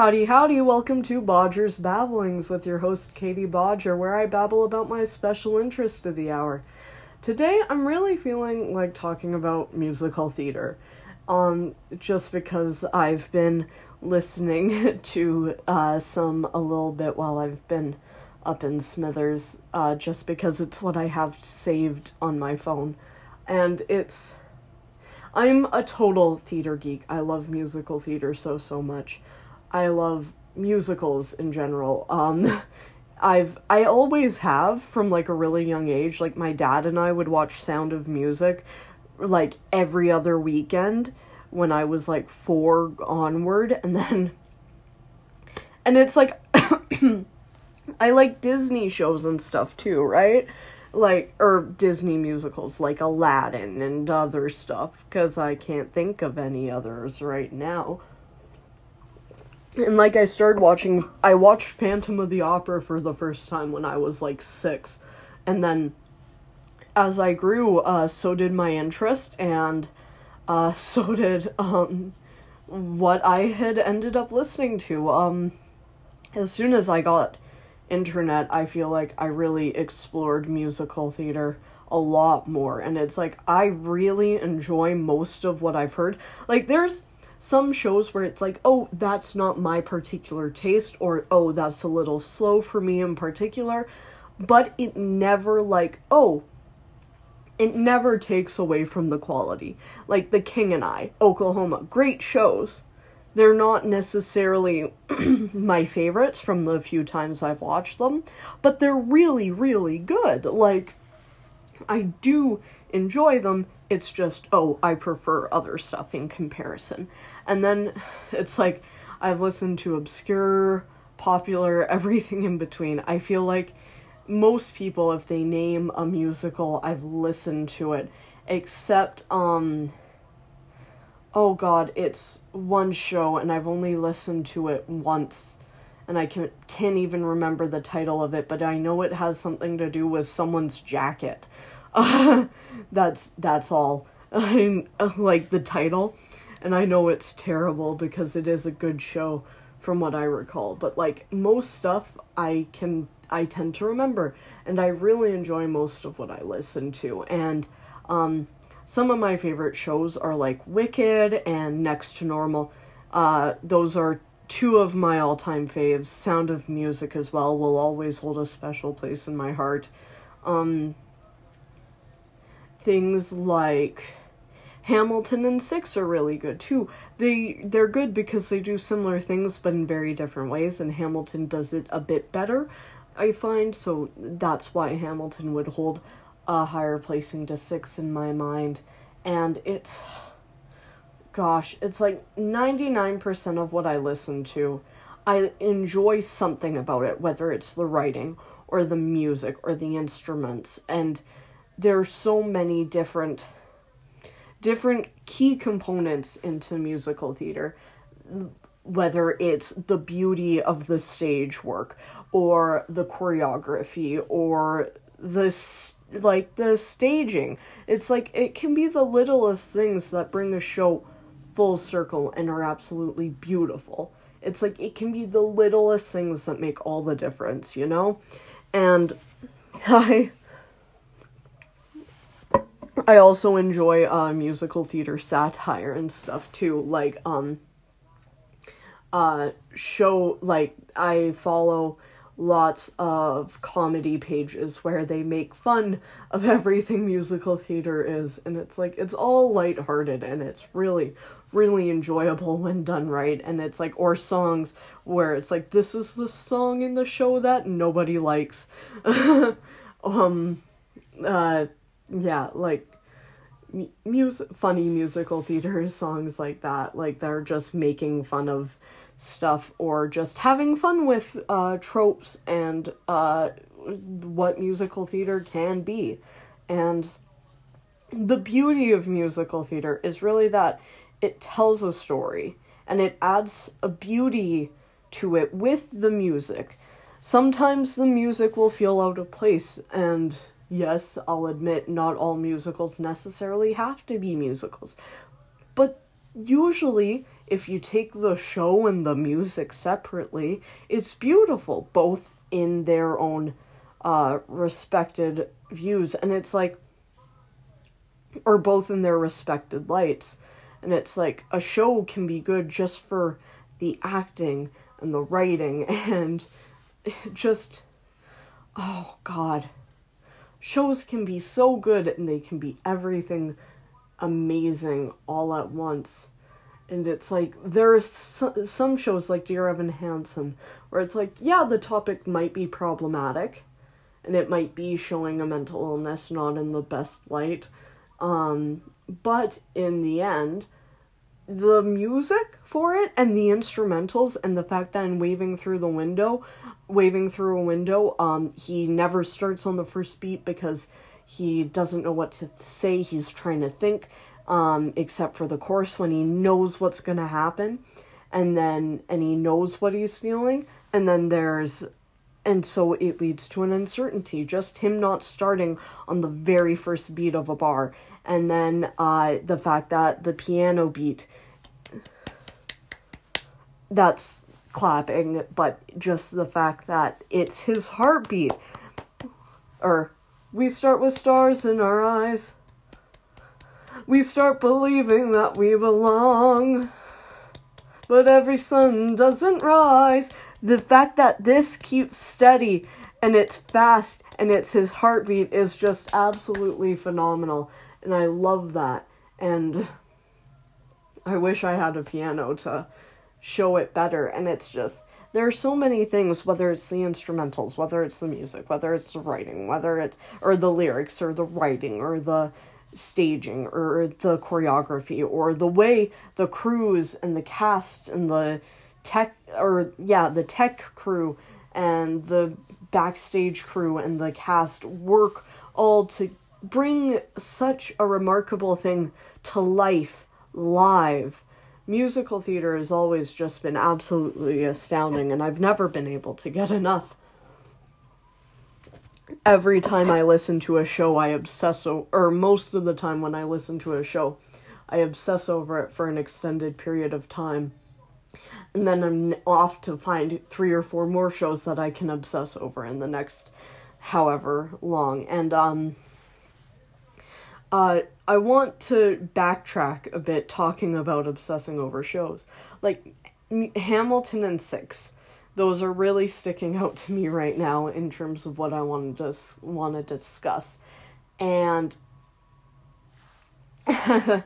Howdy, howdy, welcome to Bodger's Babblings with your host Katie Bodger, where I babble about my special interest of the hour. Today, I'm really feeling like talking about musical theater, um, just because I've been listening to uh, some a little bit while I've been up in Smithers, uh, just because it's what I have saved on my phone. And it's. I'm a total theater geek. I love musical theater so, so much. I love musicals in general. Um, I've I always have from like a really young age. Like my dad and I would watch Sound of Music like every other weekend when I was like 4 onward and then and it's like I like Disney shows and stuff too, right? Like or Disney musicals like Aladdin and other stuff cuz I can't think of any others right now. And like I started watching I watched Phantom of the Opera for the first time when I was like 6. And then as I grew, uh so did my interest and uh so did um what I had ended up listening to. Um as soon as I got internet, I feel like I really explored musical theater a lot more and it's like I really enjoy most of what I've heard. Like there's some shows where it's like, oh, that's not my particular taste, or oh, that's a little slow for me in particular, but it never, like, oh, it never takes away from the quality. Like The King and I, Oklahoma, great shows. They're not necessarily my favorites from the few times I've watched them, but they're really, really good. Like, I do enjoy them. It's just, oh, I prefer other stuff in comparison. And then it's like I've listened to obscure, popular, everything in between. I feel like most people if they name a musical, I've listened to it except um oh god, it's one show and I've only listened to it once and I can can't even remember the title of it, but I know it has something to do with someone's jacket. Uh, that's that's all. I'm like the title and I know it's terrible because it is a good show from what I recall, but like most stuff I can I tend to remember and I really enjoy most of what I listen to and um some of my favorite shows are like Wicked and Next to Normal. Uh those are two of my all-time faves. Sound of Music as well will always hold a special place in my heart. Um things like Hamilton and Six are really good too. They they're good because they do similar things but in very different ways and Hamilton does it a bit better, I find, so that's why Hamilton would hold a higher placing to 6 in my mind. And it's gosh, it's like 99% of what I listen to, I enjoy something about it, whether it's the writing or the music or the instruments and there's so many different different key components into musical theater whether it's the beauty of the stage work or the choreography or the like the staging. It's like it can be the littlest things that bring a show full circle and are absolutely beautiful. It's like it can be the littlest things that make all the difference you know? And i I also enjoy uh, musical theater satire and stuff too. Like, um, uh, show, like, I follow lots of comedy pages where they make fun of everything musical theater is. And it's like, it's all lighthearted and it's really, really enjoyable when done right. And it's like, or songs where it's like, this is the song in the show that nobody likes. um, uh, yeah, like music funny musical theater songs like that like they're just making fun of stuff or just having fun with uh tropes and uh what musical theater can be. And the beauty of musical theater is really that it tells a story and it adds a beauty to it with the music. Sometimes the music will feel out of place and yes, I'll admit not all musicals necessarily have to be musicals. But usually if you take the show and the music separately, it's beautiful, both in their own uh, respected views. And it's like, or both in their respected lights. And it's like a show can be good just for the acting and the writing and just, oh God. Shows can be so good and they can be everything amazing all at once. And it's like, there there's some shows like Dear Evan Hansen where it's like, yeah, the topic might be problematic and it might be showing a mental illness not in the best light. Um, but in the end, the music for it and the instrumentals and the fact that in waving through the window, waving through a window, um, he never starts on the first beat because he doesn't know what to say. He's trying to think, um, except for the chorus when he knows what's gonna happen, and then and he knows what he's feeling, and then there's, and so it leads to an uncertainty. Just him not starting on the very first beat of a bar, and then uh, the fact that the piano beat. That's clapping, but just the fact that it's his heartbeat, or we start with stars in our eyes. We start believing that we belong. But every sun doesn't rise. The fact that this keeps steady and it's fast and it's his heartbeat is just absolutely phenomenal. And I love that. And I wish I had a piano to show it better. And it's just there are so many things whether it's the instrumentals whether it's the music whether it's the writing whether it or the lyrics or the writing or the staging or the choreography or the way the crews and the cast and the tech or yeah the tech crew and the backstage crew and the cast work all to bring such a remarkable thing to life live musical theater has always just been absolutely astounding, and I've never been able to get enough. Every time I listen to a show, I obsess o- or most of the time when I listen to a show, I obsess over it for an extended period of time. And then I'm off to find three or four more shows that I can obsess over in the next however long. And um uh, I want to backtrack a bit talking about obsessing over shows. Like Hamilton and Six, those are really sticking out to me right now in terms of what I wanted to want to discuss. And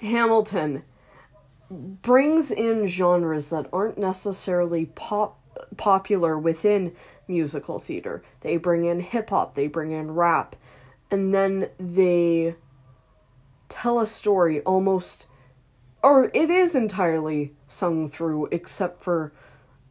Hamilton brings in genres that aren't necessarily pop popular within musical theater. They bring in hip hop, they bring in rap, and then they tell a story almost or it is entirely sung through except for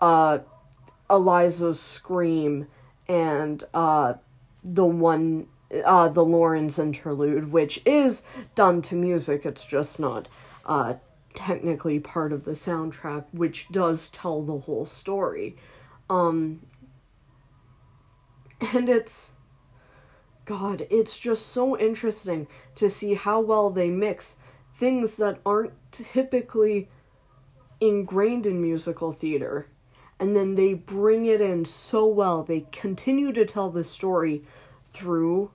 uh Eliza's scream and uh the one uh the Laurens interlude which is done to music. It's just not uh technically part of the soundtrack which does tell the whole story. Um and it's God, it's just so interesting to see how well they mix things that aren't typically ingrained in musical theater. And then they bring it in so well. They continue to tell the story through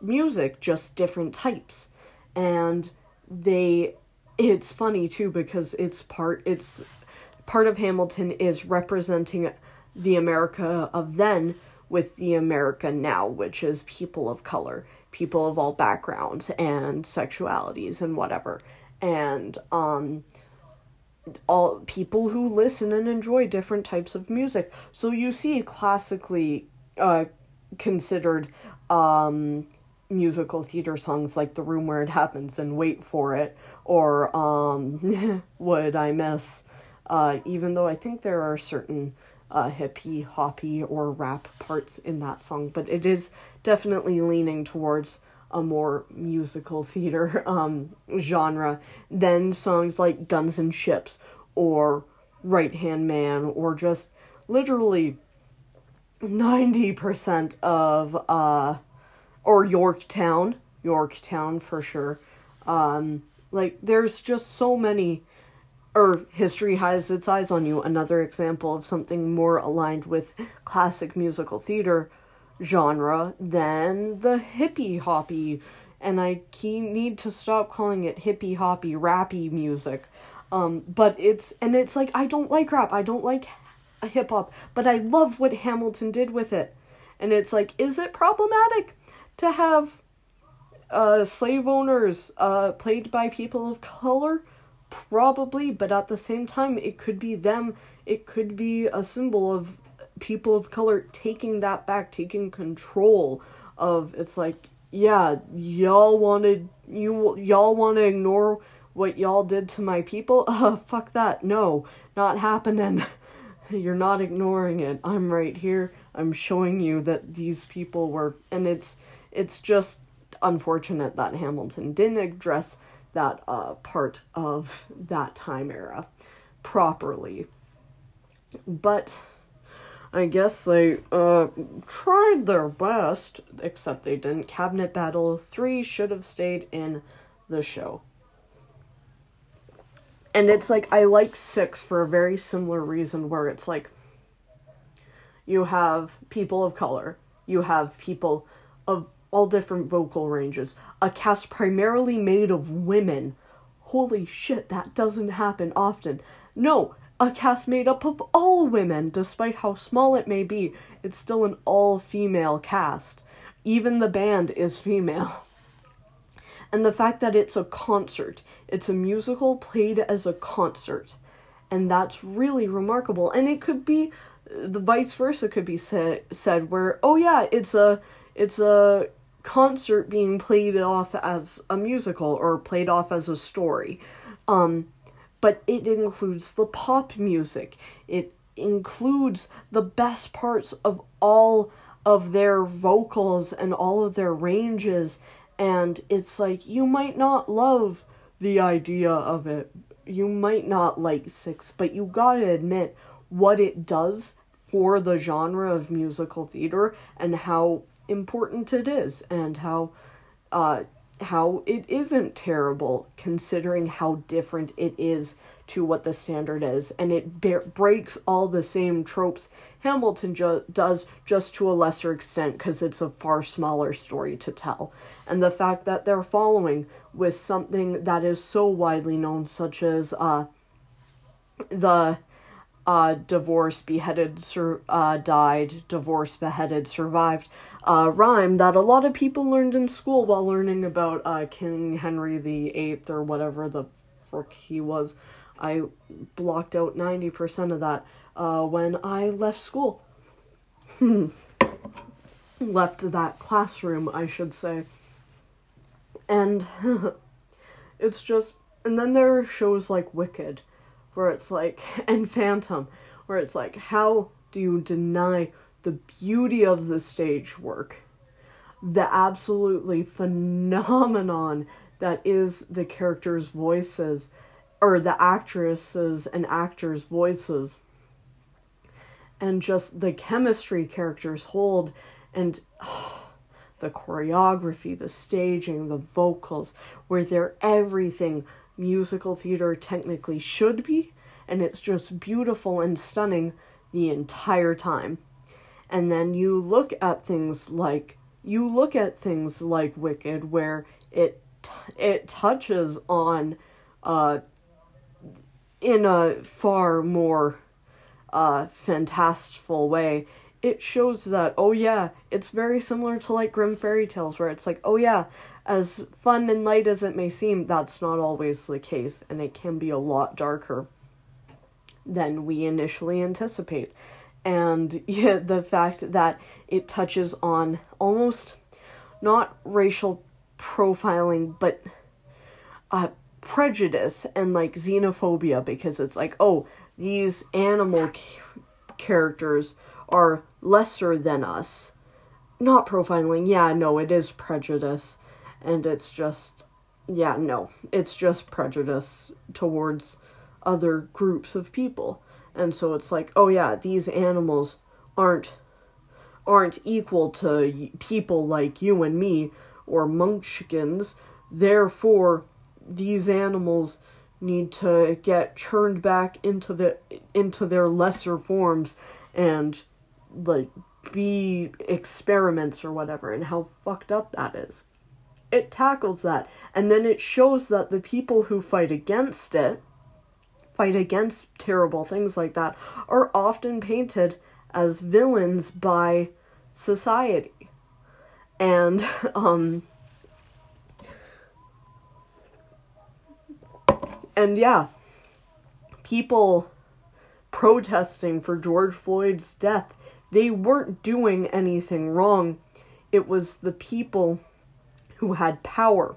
music, just different types. And they it's funny too because it's part it's part of Hamilton is representing the America of then with the America now, which is people of color, people of all backgrounds and sexualities and whatever. And um all people who listen and enjoy different types of music. So you see classically uh considered um musical theater songs like The Room Where It Happens and Wait for It or um What'd I Miss uh even though I think there are certain uh, hippie, hoppy, or rap parts in that song, but it is definitely leaning towards a more musical theater um, genre than songs like Guns and Ships or Right Hand Man or just literally 90% of, uh, or Yorktown, Yorktown for sure. Um, like, there's just so many or history has its eyes on you. Another example of something more aligned with classic musical theater genre than the hippie hoppy. And I need to stop calling it hippie hoppy rappy music. Um, but it's and it's like I don't like rap. I don't like hip hop, but I love what Hamilton did with it. And it's like, is it problematic to have uh, slave owners uh, played by people of color? Probably, but at the same time, it could be them. It could be a symbol of people of color taking that back, taking control of. It's like, yeah, y'all wanted you y'all want to ignore what y'all did to my people. Uh, fuck that. No, not happening. You're not ignoring it. I'm right here. I'm showing you that these people were, and it's it's just unfortunate that Hamilton didn't address that uh, part of that time era properly. But I guess they uh, tried their best, except they didn't. Cabinet Battle 3 should have stayed in the show. And it's like, I like 6 for a very similar reason, where it's like, you have people of color, you have people of all different vocal ranges, a cast primarily made of women. Holy shit, that doesn't happen often. No, a cast made up of all women, despite how small it may be, it's still an all female cast. Even the band is female. And the fact that it's a concert, it's a musical played as a concert. And that's really remarkable. And it could be the vice versa could be said said where oh yeah, it's a it's a concert being played off as a musical or played off as a story. Um, but it includes the pop music. It includes the best parts of all of their vocals and all of their ranges. And it's like, you might not love the idea of it. You might not like Six, but you gotta admit what it does for the genre of musical theater and how important it is and how uh, how it isn't terrible considering how different it is to what the standard is. And it be- breaks all the same tropes hamilton does just to a lesser extent because it's a far smaller story to tell. And the fact that they're following with something that is so widely known such as uh, the uh, divorced, beheaded, sur- uh, died, divorced, beheaded, survived uh, rhyme that a lot of people learned in school while learning about uh, King Henry VIII or whatever the frick he was. I blocked out 90% of that uh, when I left school. Hmm. left that classroom, I should say. And it's just. And then there are shows like Wicked where it's like, and Phantom, where it's like, how do you deny the beauty of the stage work? The absolutely phenomenon that is the characters' voices, or the actresses and actors' voices, and just the chemistry characters hold, and oh, the choreography, the staging, the vocals, where they're everything musical theater technically should be, and it's just beautiful and stunning the entire time. And then you look at things like you look at things like Wicked where it it touches on uh in a far more uh fantastical way it shows that oh yeah it's very similar to like Grimm fairy tales where it's like oh yeah as fun and light as it may seem, that's not always the case, and it can be a lot darker than we initially anticipate. And yeah, the fact that it touches on almost not racial profiling, but uh, prejudice and like xenophobia, because it's like, oh, these animal characters are lesser than us. Not profiling, yeah, no, it is prejudice and it's just yeah no. It's just prejudice towards other groups of people. And so it's like oh yeah these animals aren't aren't equal to people like you and me or munchkins. Therefore these animals need to get churned back into the into their lesser forms and like be experiments or whatever and how fucked up that is. It tackles that and then it shows that the people who fight against it fight against terrible things like that are often painted as villains by society. And um and yeah, people protesting for George Floyd's death, they weren't doing anything wrong. It was the people who had power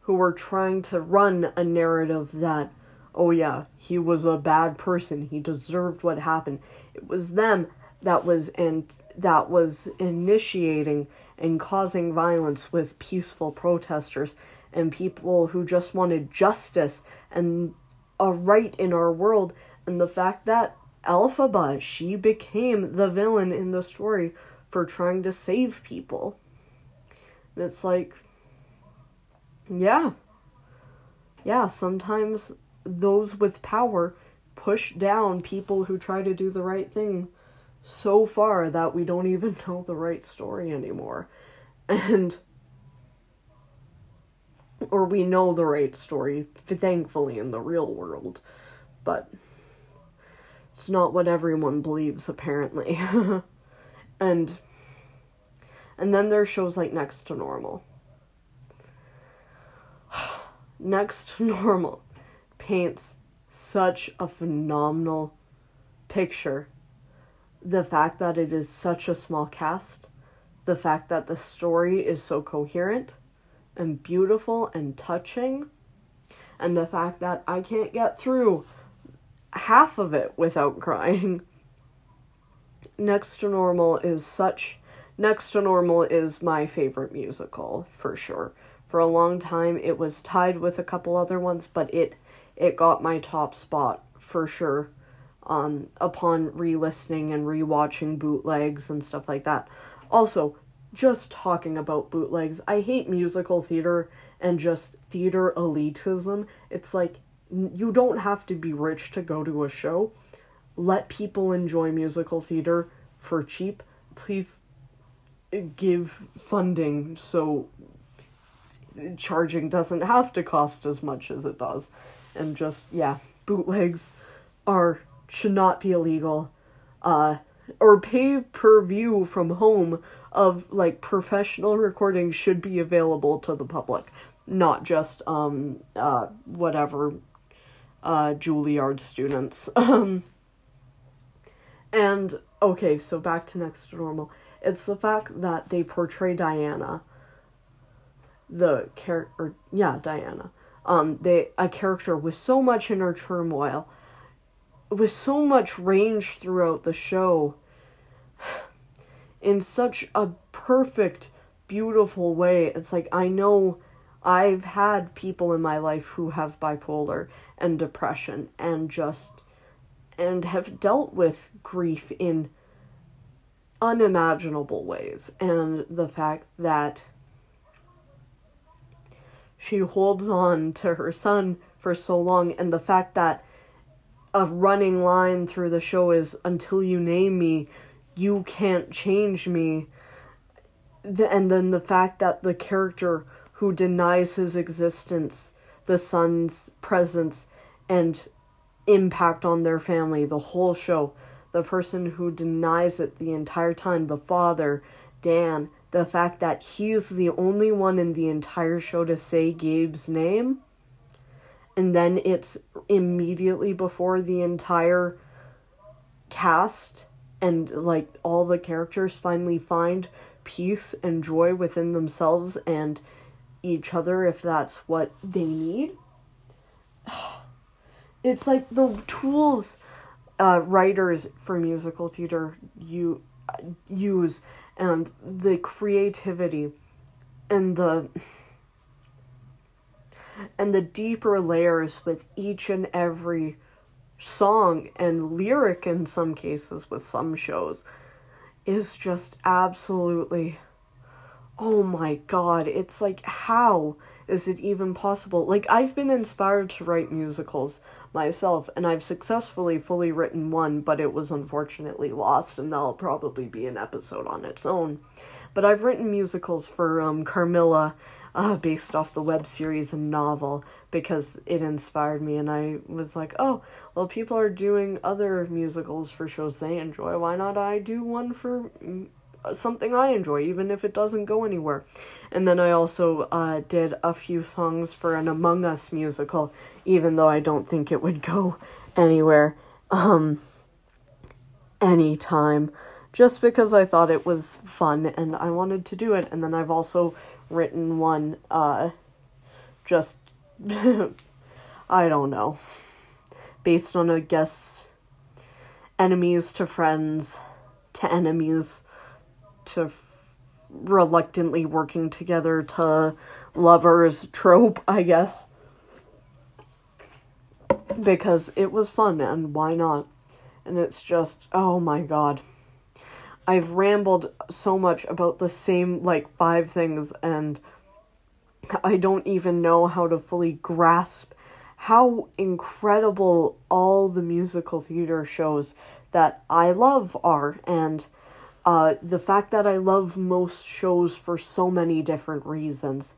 who were trying to run a narrative that, oh yeah, he was a bad person, he deserved what happened. It was them that was and that was initiating and causing violence with peaceful protesters and people who just wanted justice and a right in our world and the fact that Elphaba, she became the villain in the story for trying to save people. And it's like, yeah. Yeah, sometimes those with power push down people who try to do the right thing so far that we don't even know the right story anymore. And or we know the right story, thankfully, in the real world. But it's not what everyone believes, apparently. and and then there are shows like Next to Normal. Next to Normal paints such a phenomenal picture. The fact that it is such a small cast, the fact that the story is so coherent and beautiful and touching, and the fact that I can't get through half of it without crying. Next to Normal is such. Next to Normal is my favorite musical, for sure. For a long time, it was tied with a couple other ones, but it it got my top spot for sure. Um, upon re-listening and re-watching bootlegs and stuff like that. Also, just talking about bootlegs, I hate musical theater and just theater elitism. It's like you don't have to be rich to go to a show. Let people enjoy musical theater for cheap. Please give funding so charging doesn't have to cost as much as it does. And just yeah, bootlegs are should not be illegal. Uh or pay per view from home of like professional recordings should be available to the public, not just um uh whatever uh, Juilliard students. Um, and okay, so back to next to normal. It's the fact that they portray Diana, the character, yeah, Diana. Um, they a character with so much inner turmoil, with so much range throughout the show, in such a perfect, beautiful way. It's like I know I've had people in my life who have bipolar and depression and just and have dealt with grief in unimaginable ways and the fact that she holds on to her son for so long and the fact that a running line through the show is until you name me you can't change me and then the fact that the character who denies his existence, the son's presence, and impact on their family the whole show. The person who denies it the entire time, the father, Dan, the fact that he's the only one in the entire show to say Gabe's name. And then it's immediately before the entire cast and like all the characters finally find peace and joy within themselves and each other if that's what they need. It's like the tools uh, writers for musical theater you use and the creativity and the and the deeper layers with each and every song and lyric in some cases with some shows is just absolutely oh my god, it's like how is it even possible? Like, I've been inspired to write musicals myself, and I've successfully fully written one, but it was unfortunately lost, and that'll probably be an episode on its own. But I've written musicals for um, Carmilla, uh, based off the web series and novel, because it inspired me, and I was like, oh, well, people are doing other musicals for shows they enjoy. Why not I do one for something I enjoy, even if it doesn't go anywhere. And then I also uh, did a few songs for an Among Us musical, even though I don't think it would go anywhere um, anytime, just because I thought it was fun and I wanted to do it. And then I've also written one uh, just, I don't know, based on, I guess, enemies to friends to enemies to f- reluctantly working together to lovers trope, I guess. Because it was fun and why not? And it's just, oh my god. I've rambled so much about the same, like, five things, and I don't even know how to fully grasp how incredible all the musical theater shows that I love are. And uh, the fact that I love most shows for so many different reasons.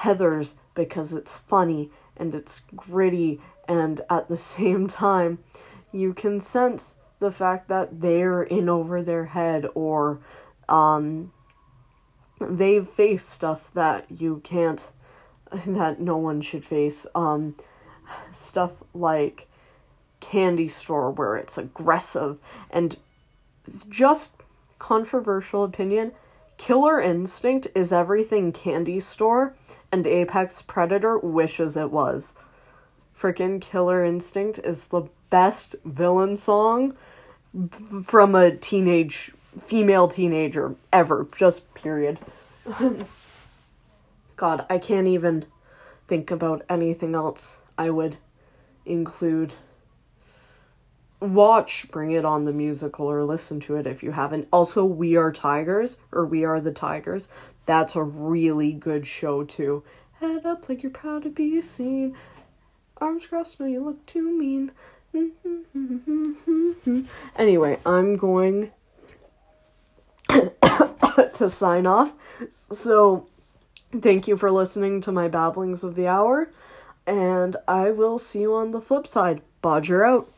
Heathers, because it's funny and it's gritty, and at the same time, you can sense the fact that they're in over their head or um, they've faced stuff that you can't, that no one should face. Um, stuff like Candy Store, where it's aggressive and just controversial opinion, Killer Instinct is everything Candy Store and Apex Predator wishes it was. Freaking Killer Instinct is the best villain song from a teenage female teenager ever, just period. God, I can't even think about anything else I would include watch Bring It On the musical or listen to it if you haven't. Also, We Are Tigers or We Are the Tigers. That's a really good show too. Head up like you're proud to be seen. Arms crossed, no, you look too mean. anyway, I'm going to sign off. So, thank you for listening to my babblings of the hour, and I will see you on the flip side. Bodger out.